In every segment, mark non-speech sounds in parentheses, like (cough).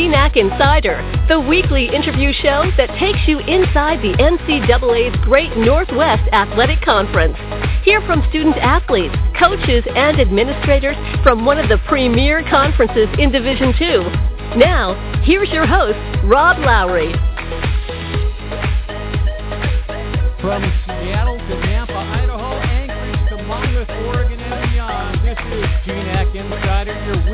GNAC Insider, the weekly interview show that takes you inside the NCAA's Great Northwest Athletic Conference. Hear from student athletes, coaches, and administrators from one of the premier conferences in Division II. Now, here's your host, Rob Lowery. From Seattle to Nampa, Idaho, Anchorage to Monmouth, Oregon, and beyond, this is GNAC Insider, your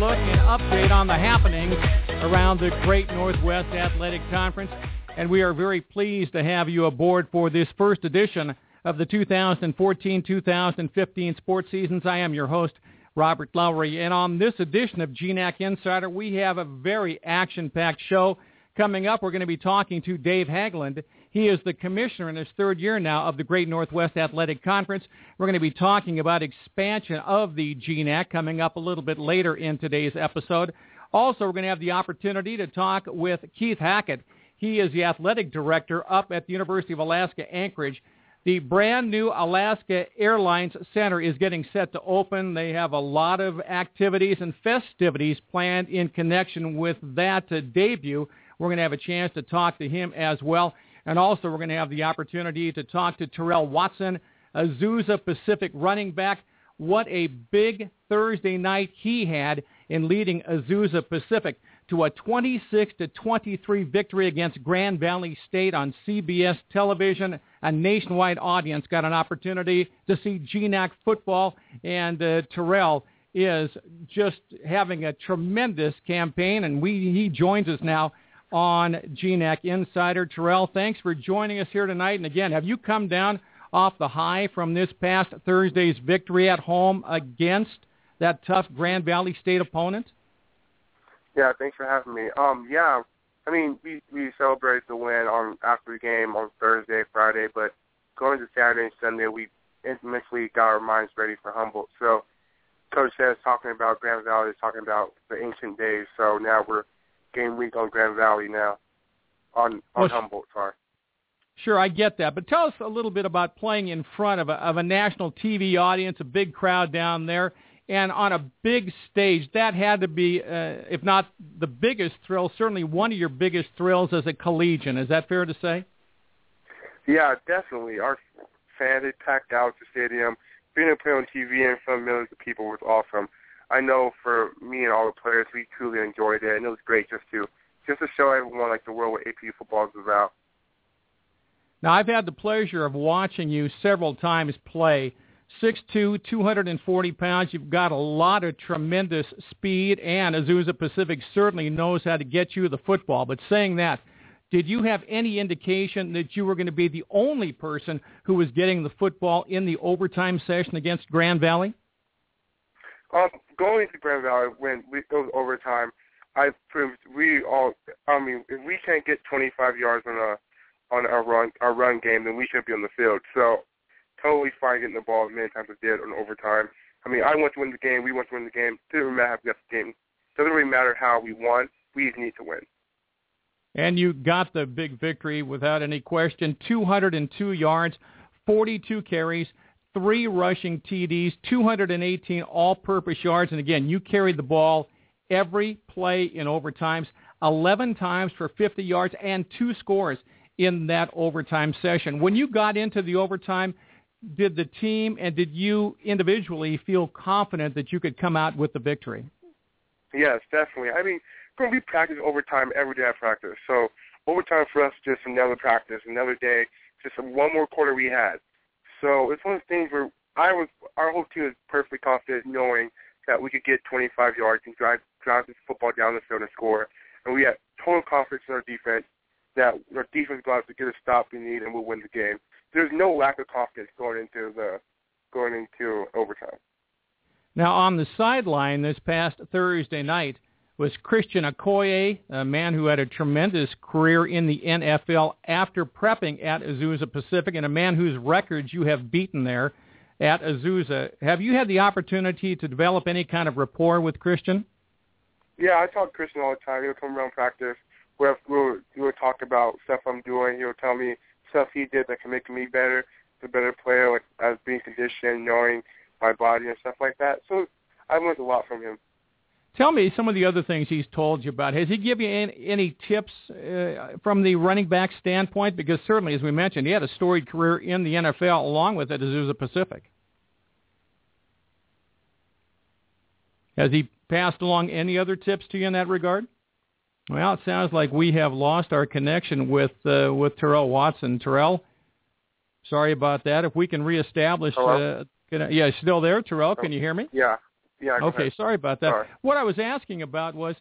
look and update on the happenings around the Great Northwest Athletic Conference. And we are very pleased to have you aboard for this first edition of the 2014-2015 sports seasons. I am your host, Robert Lowery. And on this edition of GNAC Insider, we have a very action-packed show. Coming up, we're going to be talking to Dave Haglund. He is the commissioner in his third year now of the Great Northwest Athletic Conference. We're going to be talking about expansion of the GNAC coming up a little bit later in today's episode. Also, we're going to have the opportunity to talk with Keith Hackett. He is the athletic director up at the University of Alaska Anchorage. The brand new Alaska Airlines Center is getting set to open. They have a lot of activities and festivities planned in connection with that debut. We're going to have a chance to talk to him as well. And also we're going to have the opportunity to talk to Terrell Watson, Azusa Pacific running back. What a big Thursday night he had in leading Azusa Pacific to a 26 to 23 victory against Grand Valley State on CBS television. A nationwide audience got an opportunity to see GNAC football, and uh, Terrell is just having a tremendous campaign, and we he joins us now on GNAC Insider. Terrell, thanks for joining us here tonight. And again, have you come down off the high from this past Thursday's victory at home against that tough Grand Valley State opponent? Yeah, thanks for having me. Um, yeah, I mean, we we celebrated the win on after the game on Thursday, Friday, but going to Saturday and Sunday, we intimately got our minds ready for Humboldt. So, Coach says talking about Grand Valley is talking about the ancient days. So now we're game week on Grand Valley now, on on well, Humboldt. Sorry. Sure, I get that, but tell us a little bit about playing in front of a, of a national TV audience, a big crowd down there, and on a big stage. That had to be, uh, if not the biggest thrill, certainly one of your biggest thrills as a collegian. Is that fair to say? Yeah, definitely. Our fans they packed out the stadium. Being able to play on TV in front of millions of people was awesome. I know for me and all the players, we truly enjoyed it, and it was great just to just to show everyone like the world what APU football is about. Now, I've had the pleasure of watching you several times play. 6'2", 240 pounds. You've got a lot of tremendous speed, and Azusa Pacific certainly knows how to get you the football. But saying that, did you have any indication that you were going to be the only person who was getting the football in the overtime session against Grand Valley? Um, going to Grand Valley when we, it was overtime, I proved we all. I mean, if we can't get 25 yards on a on our run our run game, then we shouldn't be on the field. So totally fine getting the ball as many times as did on overtime. I mean, I want to win the game. We want to win the game. It doesn't matter how we got the game. It doesn't really matter how we won. We just need to win. And you got the big victory without any question. 202 yards, 42 carries, three rushing TDs, 218 all-purpose yards, and again, you carried the ball every play in overtimes, 11 times for 50 yards, and two scores in that overtime session. When you got into the overtime, did the team and did you individually feel confident that you could come out with the victory? Yes, definitely. I mean, we practice overtime every day at practice. So overtime for us just another practice, another day, just one more quarter we had. So it's one of the things where I was, our whole team was perfectly confident knowing that we could get 25 yards and drive drive this football down the field and score. And we had total confidence in our defense that our defense got to get a stop we need and we'll win the game. There's no lack of confidence going into the going into overtime. Now on the sideline this past Thursday night, was Christian Okoye, a man who had a tremendous career in the NFL after prepping at Azusa Pacific, and a man whose records you have beaten there at Azusa. Have you had the opportunity to develop any kind of rapport with Christian? Yeah, I talk to Christian all the time. He'll come around practice. We'll, we'll, we'll talk about stuff I'm doing. He'll tell me stuff he did that can make me better, a better player, like as being conditioned, knowing my body and stuff like that. So I learned a lot from him. Tell me some of the other things he's told you about. Has he given you any, any tips uh, from the running back standpoint? Because certainly, as we mentioned, he had a storied career in the NFL along with it as Azusa Pacific. Has he passed along any other tips to you in that regard? Well, it sounds like we have lost our connection with uh, with Terrell Watson. Terrell, sorry about that. If we can reestablish, uh, can I, yeah, still there, Terrell? Can you hear me? Yeah, yeah. Okay, sorry about that. Sorry. What I was asking about was,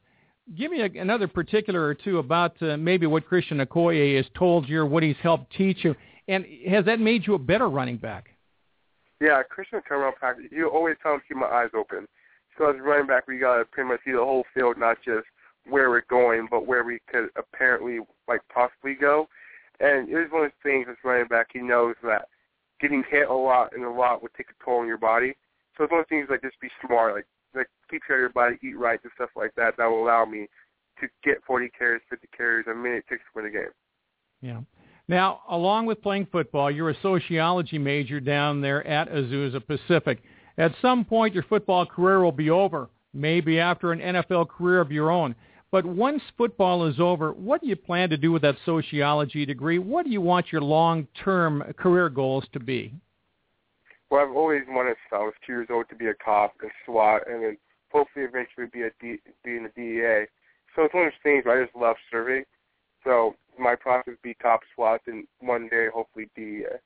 give me a, another particular or two about uh, maybe what Christian Okoye has told you or what he's helped teach you, and has that made you a better running back? Yeah, Christian come around practice. You always tell him to keep my eyes open. So as a running back, we gotta pretty much see the whole field, not just where we're going, but where we could apparently like possibly go. And it was one of the things as running back, he knows that getting hit a lot and a lot would take a toll on your body. So it's one of the things like just be smart, like like keep care of your body, eat right and stuff like that. That will allow me to get 40 carries, 50 carries a minute it takes to win a game. Yeah. Now, along with playing football, you're a sociology major down there at Azusa Pacific. At some point, your football career will be over, maybe after an NFL career of your own. But once football is over, what do you plan to do with that sociology degree? What do you want your long-term career goals to be? Well, I've always wanted, since I was two years old, to be a cop and SWAT, and then hopefully eventually be a D, be in the DEA. So it's one of those things where I just love serving. So my process be cop, SWAT, and one day hopefully DEA.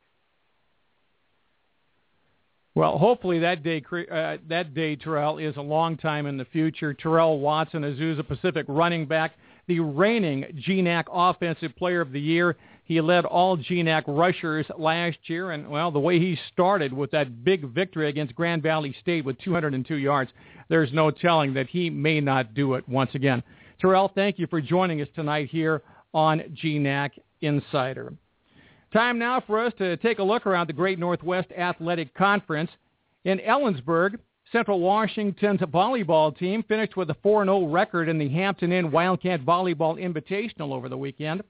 Well, hopefully that day, uh, that day, Terrell, is a long time in the future. Terrell Watson, Azusa Pacific running back, the reigning GNAC Offensive Player of the Year. He led all GNAC rushers last year, and well, the way he started with that big victory against Grand Valley State with 202 yards, there's no telling that he may not do it once again. Terrell, thank you for joining us tonight here on GNAC Insider. Time now for us to take a look around the Great Northwest Athletic Conference. In Ellensburg, Central Washington's volleyball team finished with a 4-0 record in the Hampton Inn Wildcat Volleyball Invitational over the weekend.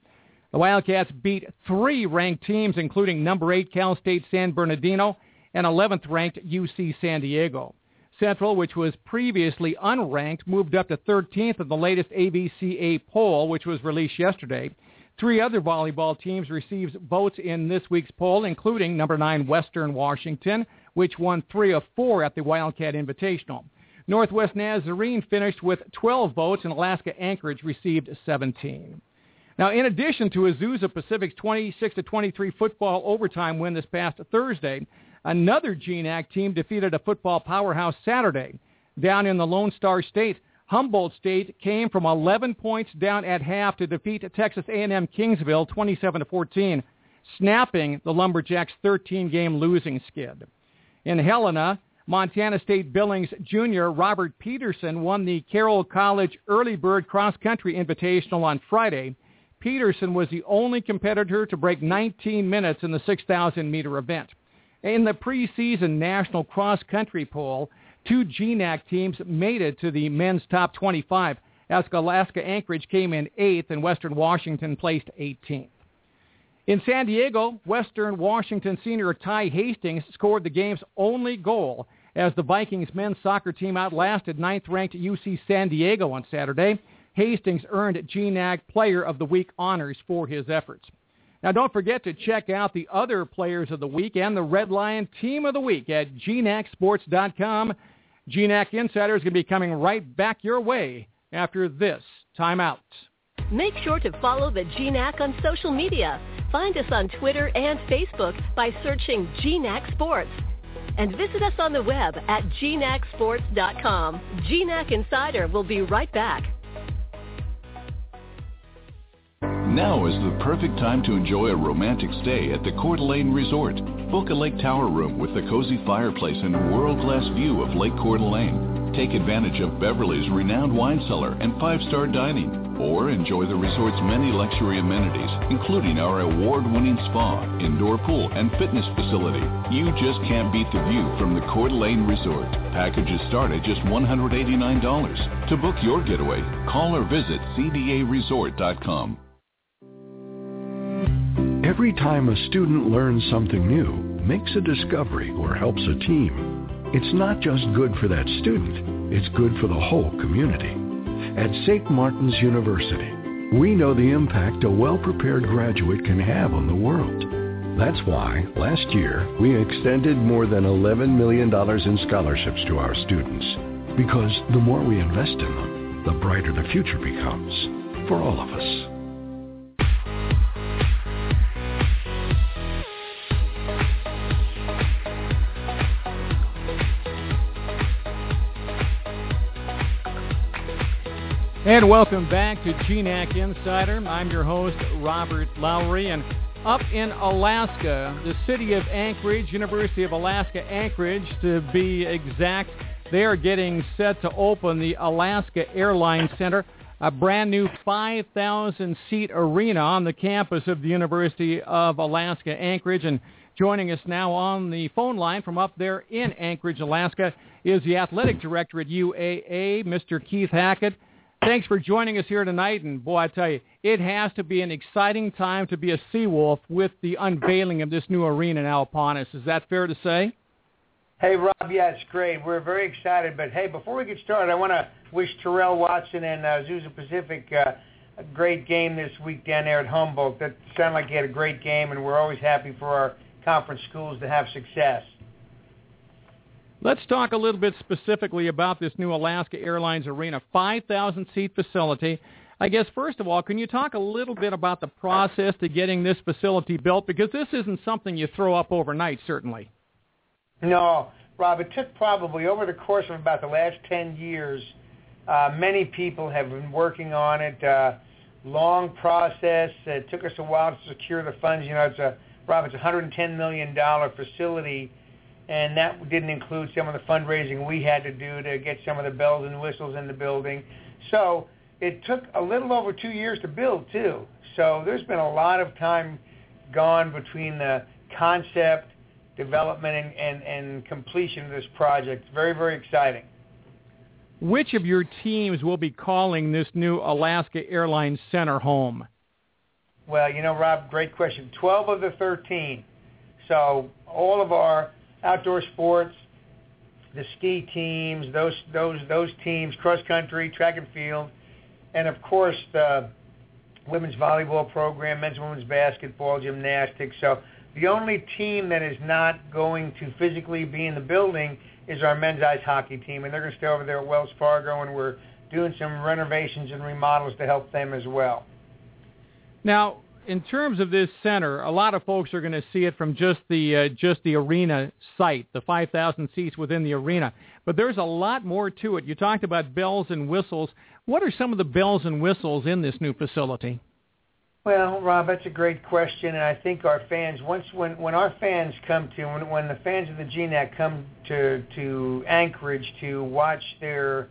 The Wildcats beat three ranked teams, including number 8 Cal State San Bernardino and 11th ranked UC San Diego. Central, which was previously unranked, moved up to 13th in the latest AVCA poll, which was released yesterday. Three other volleyball teams received votes in this week's poll, including number nine Western Washington, which won three of four at the Wildcat Invitational. Northwest Nazarene finished with 12 votes, and Alaska Anchorage received 17. Now, in addition to Azusa Pacific's 26 to 23 football overtime win this past Thursday, another GNAC team defeated a football powerhouse Saturday. Down in the Lone Star State, Humboldt State came from 11 points down at half to defeat Texas A&M Kingsville 27 to 14, snapping the Lumberjacks' 13-game losing skid. In Helena, Montana State Billings junior Robert Peterson won the Carroll College Early Bird Cross Country Invitational on Friday. Peterson was the only competitor to break 19 minutes in the 6,000 meter event. In the preseason national cross country poll, Two GNAC teams made it to the men's top 25 as Alaska Anchorage came in 8th and Western Washington placed 18th. In San Diego, Western Washington senior Ty Hastings scored the game's only goal as the Vikings men's soccer team outlasted ninth-ranked UC San Diego on Saturday. Hastings earned GNAC Player of the Week honors for his efforts. Now, don't forget to check out the other players of the week and the Red Lion Team of the Week at GNACSports.com. GNAC Insider is going to be coming right back your way after this timeout. Make sure to follow the GNAC on social media. Find us on Twitter and Facebook by searching GNAC Sports. And visit us on the web at gnacsports.com. GNAC Insider will be right back. Now is the perfect time to enjoy a romantic stay at the Coeur d'Alene Resort. Book a lake tower room with a cozy fireplace and a world-class view of Lake Coeur d'Alene. Take advantage of Beverly's renowned wine cellar and five-star dining. Or enjoy the resort's many luxury amenities, including our award-winning spa, indoor pool, and fitness facility. You just can't beat the view from the Coeur d'Alene Resort. Packages start at just $189. To book your getaway, call or visit cdaresort.com. Every time a student learns something new, makes a discovery, or helps a team, it's not just good for that student, it's good for the whole community. At St. Martin's University, we know the impact a well-prepared graduate can have on the world. That's why, last year, we extended more than $11 million in scholarships to our students. Because the more we invest in them, the brighter the future becomes for all of us. And welcome back to GNAC Insider. I'm your host, Robert Lowery, and up in Alaska, the city of Anchorage, University of Alaska Anchorage to be exact, they are getting set to open the Alaska Airlines Center, a brand new 5,000-seat arena on the campus of the University of Alaska Anchorage. And joining us now on the phone line from up there in Anchorage, Alaska, is the athletic director at UAA, Mr. Keith Hackett. Thanks for joining us here tonight. And boy, I tell you, it has to be an exciting time to be a Seawolf with the unveiling of this new arena now upon us. Is that fair to say? Hey, Rob, yeah, it's great. We're very excited. But, hey, before we get started, I want to wish Terrell Watson and uh, Azusa Pacific uh, a great game this week down there at Humboldt. That sounded like you had a great game, and we're always happy for our conference schools to have success. Let's talk a little bit specifically about this new Alaska Airlines Arena, 5,000-seat facility. I guess, first of all, can you talk a little bit about the process to getting this facility built? Because this isn't something you throw up overnight, certainly. No, Rob, it took probably over the course of about the last 10 years, uh, many people have been working on it. Uh, long process. It took us a while to secure the funds. You know, it's a, Rob, it's a $110 million facility and that didn't include some of the fundraising we had to do to get some of the bells and whistles in the building. So it took a little over two years to build too. So there's been a lot of time gone between the concept, development, and, and, and completion of this project. Very, very exciting. Which of your teams will be calling this new Alaska Airlines Center home? Well, you know, Rob, great question. 12 of the 13. So all of our outdoor sports, the ski teams, those those those teams, cross country, track and field, and of course the women's volleyball program, men's and women's basketball, gymnastics. So the only team that is not going to physically be in the building is our men's ice hockey team, and they're going to stay over there at Wells Fargo, and we're doing some renovations and remodels to help them as well. Now, in terms of this center, a lot of folks are going to see it from just the uh, just the arena site, the 5,000 seats within the arena. But there's a lot more to it. You talked about bells and whistles. What are some of the bells and whistles in this new facility? Well, Rob, that's a great question, and I think our fans once when when our fans come to when when the fans of the GNAC come to to Anchorage to watch their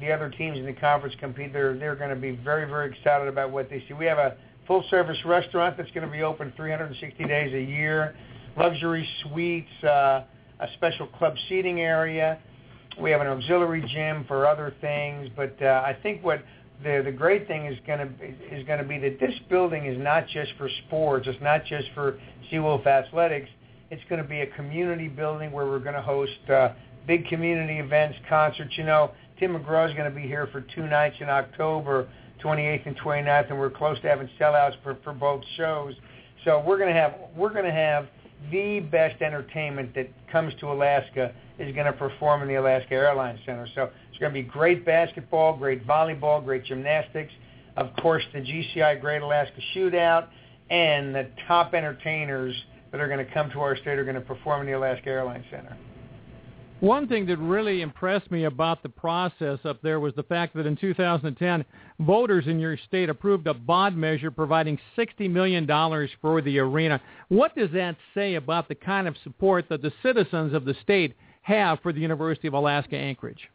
the other teams in the conference compete, they're they're going to be very very excited about what they see. We have a full service restaurant that's going to be open 360 days a year, luxury suites, uh, a special club seating area. We have an auxiliary gym for other things, but uh, I think what the the great thing is going to is going to be that this building is not just for sports. It's not just for Seawolf Athletics. It's going to be a community building where we're going to host uh, big community events, concerts. You know, Tim McGraw is going to be here for two nights in October 28th and 29th, and we're close to having sellouts for, for both shows. So we're to have we're going to have the best entertainment that comes to Alaska is going to perform in the Alaska Airlines Center. So it's going to be great basketball, great volleyball, great gymnastics, of course the GCI Great Alaska Shootout, and the top entertainers that are going to come to our state are going to perform in the Alaska Airlines Center. One thing that really impressed me about the process up there was the fact that in 2010, voters in your state approved a bond measure providing $60 million for the arena. What does that say about the kind of support that the citizens of the state have for the University of Alaska Anchorage?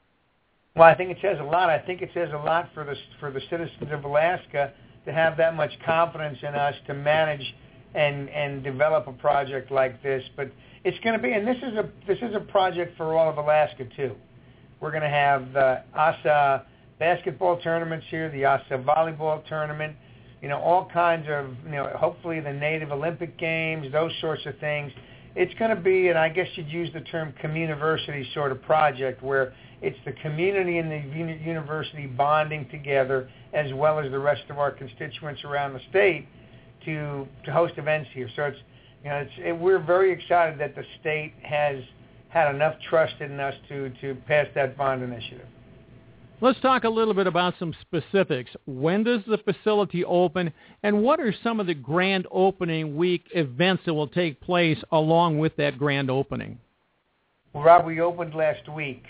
Well, I think it says a lot. I think it says a lot for the for the citizens of Alaska to have that much confidence in us to manage and and develop a project like this. But it's going to be, and this is a this is a project for all of Alaska too. We're going to have the ASA basketball tournaments here, the ASA volleyball tournament, you know, all kinds of, you know, hopefully the Native Olympic Games, those sorts of things. it's going to be, and I guess you'd use the term communiversity sort of project where it's the community and the university bonding together as well as the rest of our constituents around the state to to host events here. So it's you know it's it, we're very excited that the state has had enough trust in us to to pass that bond initiative. Let's talk a little bit about some specifics. When does the facility open, and what are some of the grand opening week events that will take place along with that grand opening? Well, Rob, we opened last week.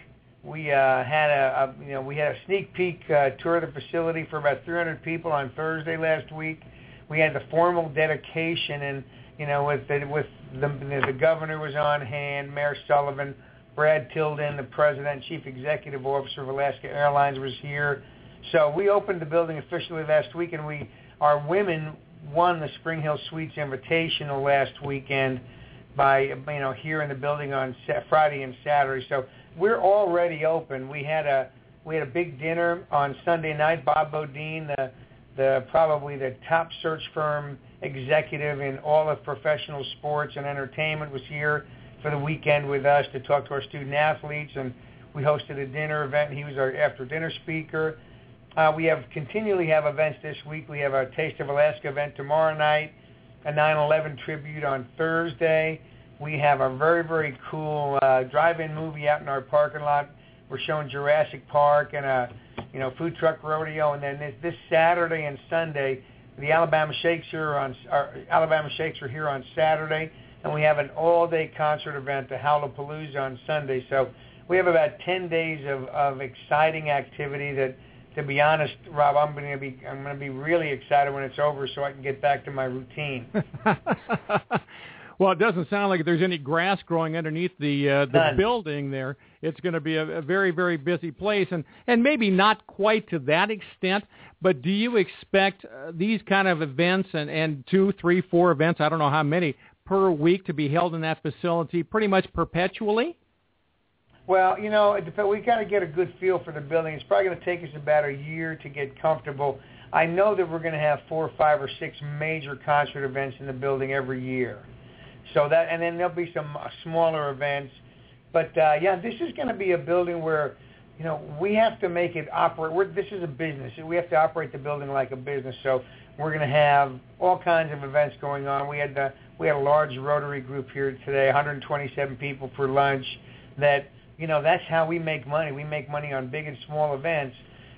We uh, had a, a you know we had a sneak peek uh, tour of the facility for about 300 people on Thursday last week. We had the formal dedication, and you know with the, with the the governor was on hand, Mayor Sullivan Brad Tilden, the president, chief executive officer of Alaska Airlines, was here. So we opened the building officially last week, and we our women won the Spring Hill Suites Invitational last weekend by you know here in the building on Friday and Saturday. So we're already open. We had a we had a big dinner on Sunday night. Bob Beaudine, the the probably the top search firm executive in all of professional sports and entertainment, was here for the weekend with us to talk to our student athletes, and we hosted a dinner event. He was our after dinner speaker. Uh, we have continually have events this week. We have our Taste of Alaska event tomorrow night, a 9/11 tribute on Thursday. We have a very very cool uh, drive-in movie out in our parking lot. We're showing Jurassic Park and a you know food truck rodeo, and then this, this Saturday and Sunday, the Alabama Shakes are on. Our Alabama Shakes are here on Saturday and we have an all-day concert event, the Howlapalooza, on Sunday. So we have about 10 days of, of exciting activity that, to be honest, Rob, I'm going to be I'm going to be really excited when it's over, so I can get back to my routine. (laughs) (laughs) well, it doesn't sound like there's any grass growing underneath the uh, the None. building there. It's going to be a, a very very busy place, and and maybe not quite to that extent. But do you expect uh, these kind of events and and two, three, four events? I don't know how many per week to be held in that facility pretty much perpetually? Well, you know, we got to get a good feel for the building. It's probably going to take us about a year to get comfortable. I know that we're going to have four, five, or six major concert events in the building every year. So that, and then there'll be some uh, smaller events. But uh, yeah, this is going to be a building where, you know, we have to make it operate. We're, this is a business. We have to operate the building like a business. So we're going to have all kinds of events going on. We had the we had a large Rotary group here today, 127 people for lunch. That you know, that's how we make money. We make money on big and small events,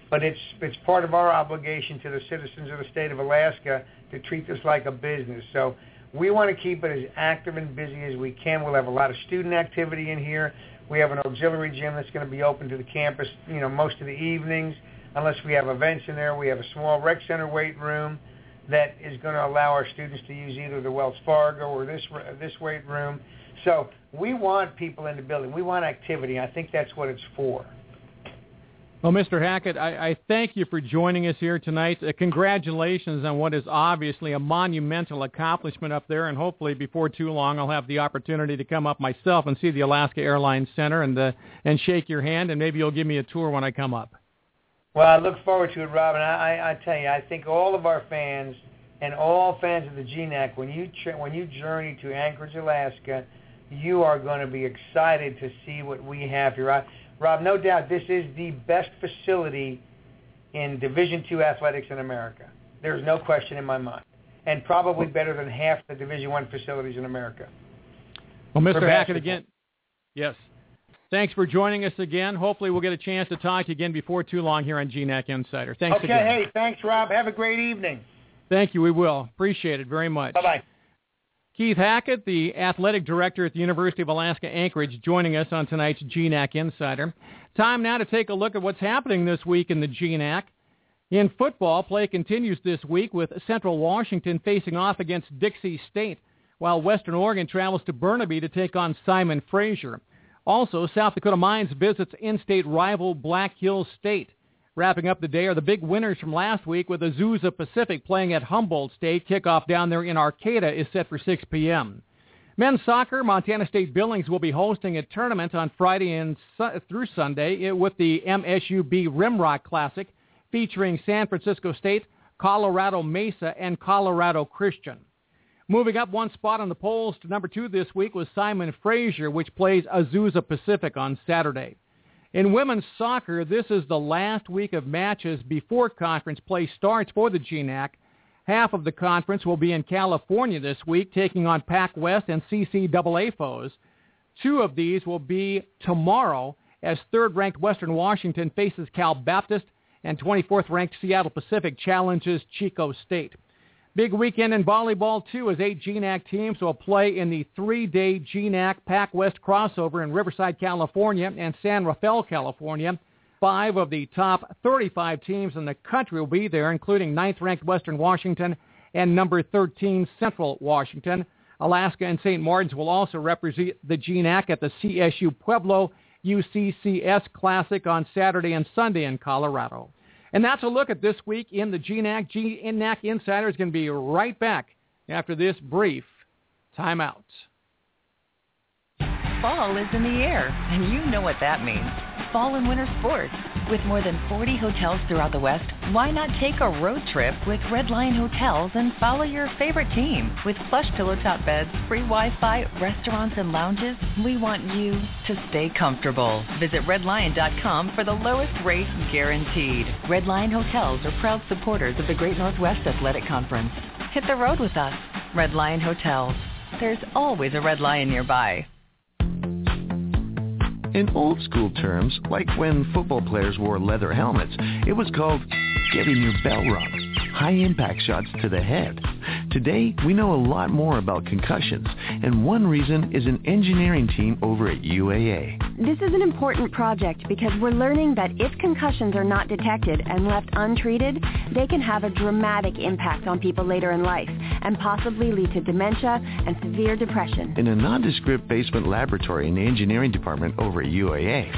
but it's it's part of our obligation to the citizens of the state of Alaska to treat this like a business. So we want to keep it as active and busy as we can. We'll have a lot of student activity in here. We have an auxiliary gym that's going to be open to the campus, you know, most of the evenings, unless we have events in there. We have a small rec center weight room that is going to allow our students to use either the Wells Fargo or this this weight room. So we want people in the building. We want activity. I think that's what it's for. Well, Mr. Hackett, I, I thank you for joining us here tonight. Uh, congratulations on what is obviously a monumental accomplishment up there, and hopefully before too long I'll have the opportunity to come up myself and see the Alaska Airlines Center and uh, and shake your hand, and maybe you'll give me a tour when I come up. Well, I look forward to it, Robin. I, I, I tell you, I think all of our fans and all fans of the GNAC, when you when you journey to Anchorage, Alaska, you are going to be excited to see what we have here. Rob, no doubt, this is the best facility in Division Two athletics in America. There's no question in my mind, and probably better than half the Division One facilities in America. Well, Mr. Hackett, again, yes. Thanks for joining us again. Hopefully, we'll get a chance to talk again before too long here on GNAC Insider. Thanks okay, again. hey, thanks, Rob. Have a great evening. Thank you. We will. Appreciate it very much. Bye-bye. Keith Hackett, the athletic director at the University of Alaska Anchorage, joining us on tonight's GNAC Insider. Time now to take a look at what's happening this week in the GNAC. In football, play continues this week with Central Washington facing off against Dixie State, while Western Oregon travels to Burnaby to take on Simon Fraser. Also, South Dakota Mines visits in-state rival Black Hills State. Wrapping up the day are the big winners from last week with Azusa Pacific playing at Humboldt State. Kickoff down there in Arcata is set for 6 p.m. Men's soccer, Montana State Billings will be hosting a tournament on Friday and su- through Sunday with the MSUB Rimrock Classic featuring San Francisco State, Colorado Mesa, and Colorado Christian. Moving up one spot on the polls to number two this week was Simon Fraser, which plays Azusa Pacific on Saturday. In women's soccer, this is the last week of matches before conference play starts for the GNAC. Half of the conference will be in California this week, taking on Pac West and CCAA foes. Two of these will be tomorrow as third-ranked Western Washington faces Cal Baptist and 24th-ranked Seattle Pacific challenges Chico State. Big weekend in volleyball, too, as eight GNAC teams will play in the three-day GNAC Pac West crossover in Riverside, California and San Rafael, California. Five of the top 35 teams in the country will be there, including ninth-ranked Western Washington and number 13 Central Washington. Alaska and St. Martin's will also represent the GNAC at the CSU Pueblo UCCS Classic on Saturday and Sunday in Colorado. And that's a look at this week in the GNAC. GNAC Insider is going to be right back after this brief timeout. Fall is in the air, and you know what that means. Fall and winter sports. With more than 40 hotels throughout the West, why not take a road trip with Red Lion Hotels and follow your favorite team? With plush pillow top beds, free Wi-Fi, restaurants, and lounges, we want you to stay comfortable. Visit redlion.com for the lowest rate guaranteed. Red Lion Hotels are proud supporters of the Great Northwest Athletic Conference. Hit the road with us. Red Lion Hotels. There's always a Red Lion nearby. In old school terms, like when football players wore leather helmets, it was called getting your bell rung. High impact shots to the head. Today, we know a lot more about concussions, and one reason is an engineering team over at UAA. This is an important project because we're learning that if concussions are not detected and left untreated, they can have a dramatic impact on people later in life and possibly lead to dementia and severe depression. In a nondescript basement laboratory in the engineering department over at UAA,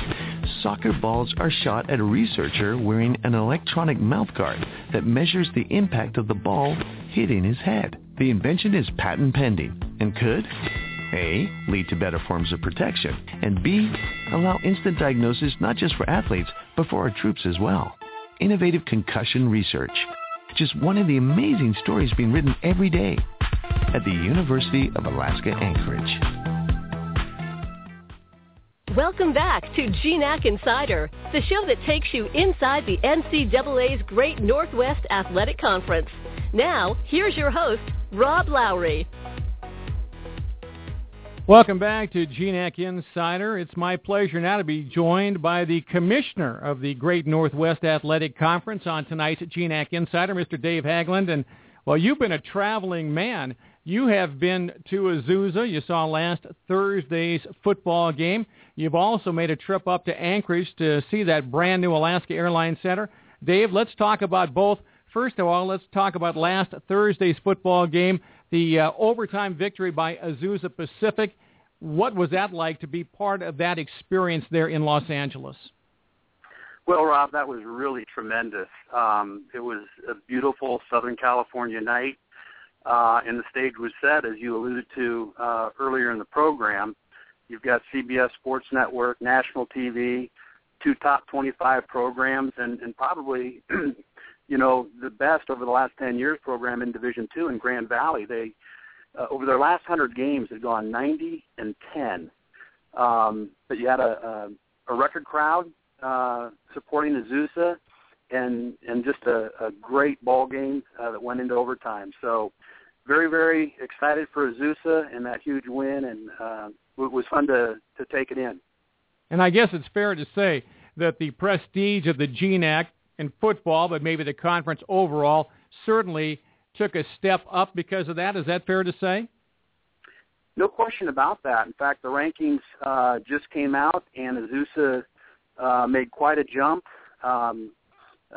soccer balls are shot at a researcher wearing an electronic mouthguard that measures the impact of the ball hitting his head. The invention is patent pending and could A. Lead to better forms of protection, and B. Allow instant diagnosis not just for athletes, but for our troops as well. Innovative concussion research. Just one of the amazing stories being written every day at the University of Alaska Anchorage. Welcome back to GNAC Insider, the show that takes you inside the NCAA's Great Northwest Athletic Conference. Now, here's your host, Rob Lowery. Welcome back to GNAC Insider. It's my pleasure now to be joined by the commissioner of the Great Northwest Athletic Conference on tonight's GNAC Insider, Mr. Dave Haglund. And, well, you've been a traveling man. You have been to Azusa. You saw last Thursday's football game. You've also made a trip up to Anchorage to see that brand new Alaska Airlines Center. Dave, let's talk about both. First of all, let's talk about last Thursday's football game, the uh, overtime victory by Azusa Pacific. What was that like to be part of that experience there in Los Angeles? Well, Rob, that was really tremendous. Um, it was a beautiful Southern California night, uh, and the stage was set, as you alluded to uh, earlier in the program. You've got CBS Sports Network, national TV, two top 25 programs, and, and probably, (clears throat) you know, the best over the last 10 years program in Division Two in Grand Valley. They uh, over their last 100 games have gone 90 and 10. Um, but you had a, a, a record crowd uh, supporting Azusa, and and just a, a great ball game uh, that went into overtime. So very very excited for Azusa and that huge win, and uh, it was fun to to take it in. And I guess it's fair to say that the prestige of the GNAC in football, but maybe the conference overall, certainly took a step up because of that. Is that fair to say? No question about that. In fact, the rankings uh, just came out, and Azusa uh, made quite a jump um,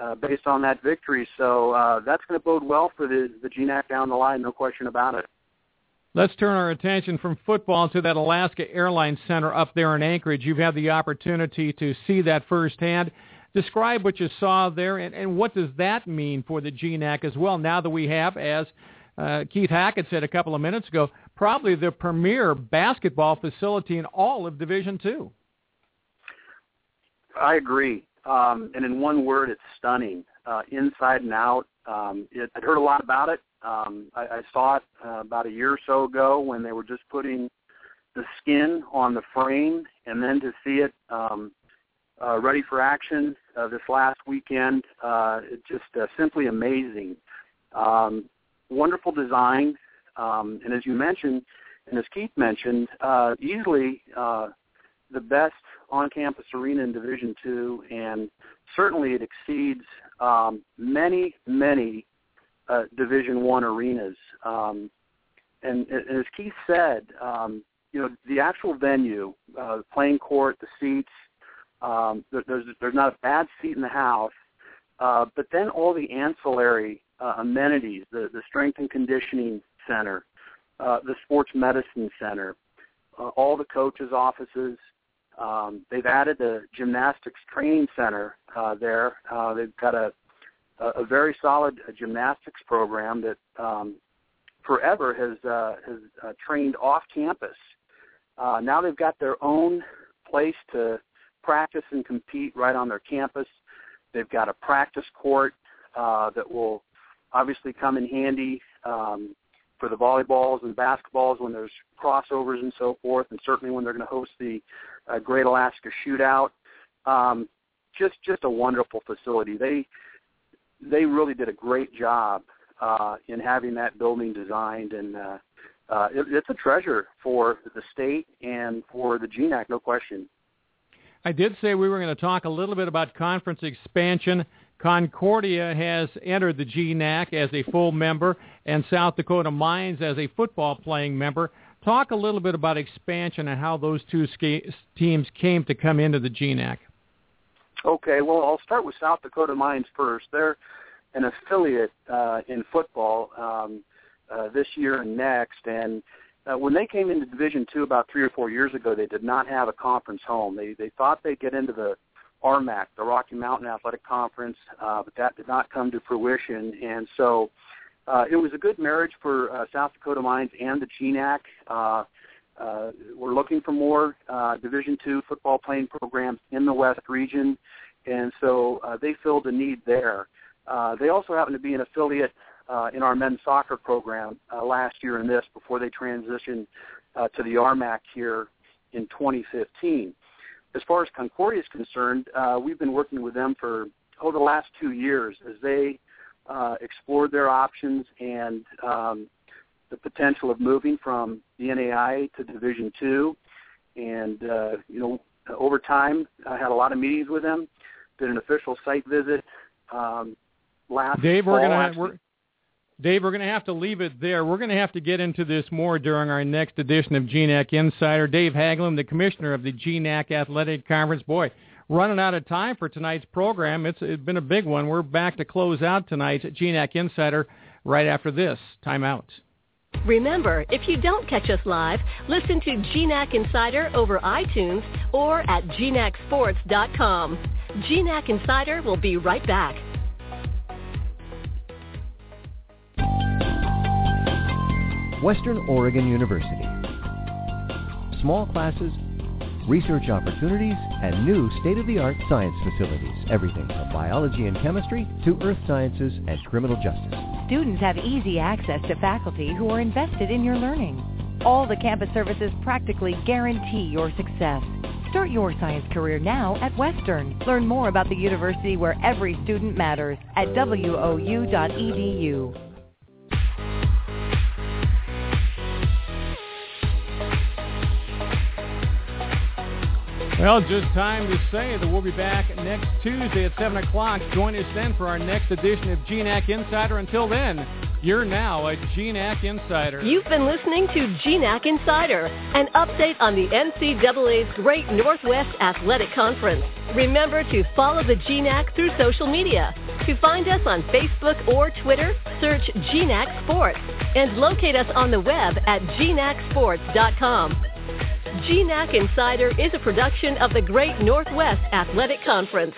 uh, based on that victory. So uh, that's going to bode well for the, the GNAC down the line, no question about it. Let's turn our attention from football to that Alaska Airlines Center up there in Anchorage. You've had the opportunity to see that firsthand. Describe what you saw there, and, and what does that mean for the GNAC as well, now that we have, as uh, Keith Hackett said a couple of minutes ago, probably the premier basketball facility in all of Division Two. I agree. Um, and in one word, it's stunning, uh, inside and out. Um, it, I'd heard a lot about it Um, I, I saw it uh, about a year or so ago when they were just putting the skin on the frame, and then to see it um, uh, ready for action uh, this last weekend, uh, just uh, simply amazing. Um, wonderful design, um, and as you mentioned, and as Keith mentioned, uh, easily uh, the best on-campus arena in Division Two, and certainly it exceeds um, many, many uh, Division One arenas. Um, and, and as Keith said, um, you know, the actual venue, uh, the playing court, the seats, um, there, there's there's not a bad seat in the house. Uh, but then all the ancillary uh, amenities, the the strength and conditioning center, uh, the sports medicine center, uh, all the coaches' offices. Um, they've added the gymnastics training center uh, there. Uh, they've got a a very solid uh, gymnastics program that um, forever has uh, has uh, trained off campus. Uh, now they've got their own place to practice and compete right on their campus. They've got a practice court uh, that will obviously come in handy um, for the volleyballs and basketballs when there's crossovers and so forth, and certainly when they're going to host the uh, Great Alaska Shootout. Um, just just a wonderful facility. They they really did a great job uh, in having that building designed, and uh, uh, it, it's a treasure for the state and for the GNAC, no question. I did say we were going to talk a little bit about conference expansion. Concordia has entered the GNAC as a full member, and South Dakota Mines as a football playing member. Talk a little bit about expansion and how those two teams came to come into the GNAC. Okay, well, I'll start with South Dakota Mines first. They're an affiliate uh, in football um, uh, this year and next, and uh, when they came into Division Two about three or four years ago, they did not have a conference home. They they thought they'd get into the RMAC, the Rocky Mountain Athletic Conference, uh, but that did not come to fruition, and so. Uh, it was a good marriage for uh, South Dakota Mines and the GNAC. Uh, uh, we're looking for more uh, Division two football playing programs in the West region, and so uh, they filled a need there. Uh, they also happen to be an affiliate uh, in our men's soccer program uh, last year and this before they transitioned uh, to the RMAC here in 2015. As far as Concordia is concerned, uh, we've been working with them for over the last two years as they uh, explored their options and um, the potential of moving from the NAI to Division Two. And uh, you know, over time, I had a lot of meetings with them. Did an official site visit um, last. Dave, we're gonna we're, Dave, we're going to have to leave it there. We're going to have to get into this more during our next edition of GNAC Insider. Dave Haglund, the commissioner of the GNAC Athletic Conference. Boy, running out of time for tonight's program. It's, it's been a big one. We're back to close out tonight's GNAC Insider right after this. Time out. Remember, if you don't catch us live, listen to GNAC Insider over iTunes or at gnacsports.com. GNAC Insider will be right back. Western Oregon University. Small classes, research opportunities, and new state-of-the-art science facilities. Everything from biology and chemistry to earth sciences and criminal justice. Students have easy access to faculty who are invested in your learning. All the campus services practically guarantee your success. Start your science career now at Western. Learn more about the university where every student matters at wou.edu. Well, just time to say that we'll be back next Tuesday at 7 o'clock. Join us then for our next edition of GNAC Insider. Until then, you're now a GNAC Insider. You've been listening to GNAC Insider, an update on the NCAA's Great Northwest Athletic Conference. Remember to follow the GNAC through social media. To find us on Facebook or Twitter, search GNAC Sports and locate us on the web at gnacsports.com. GNAC Insider is a production of the Great Northwest Athletic Conference.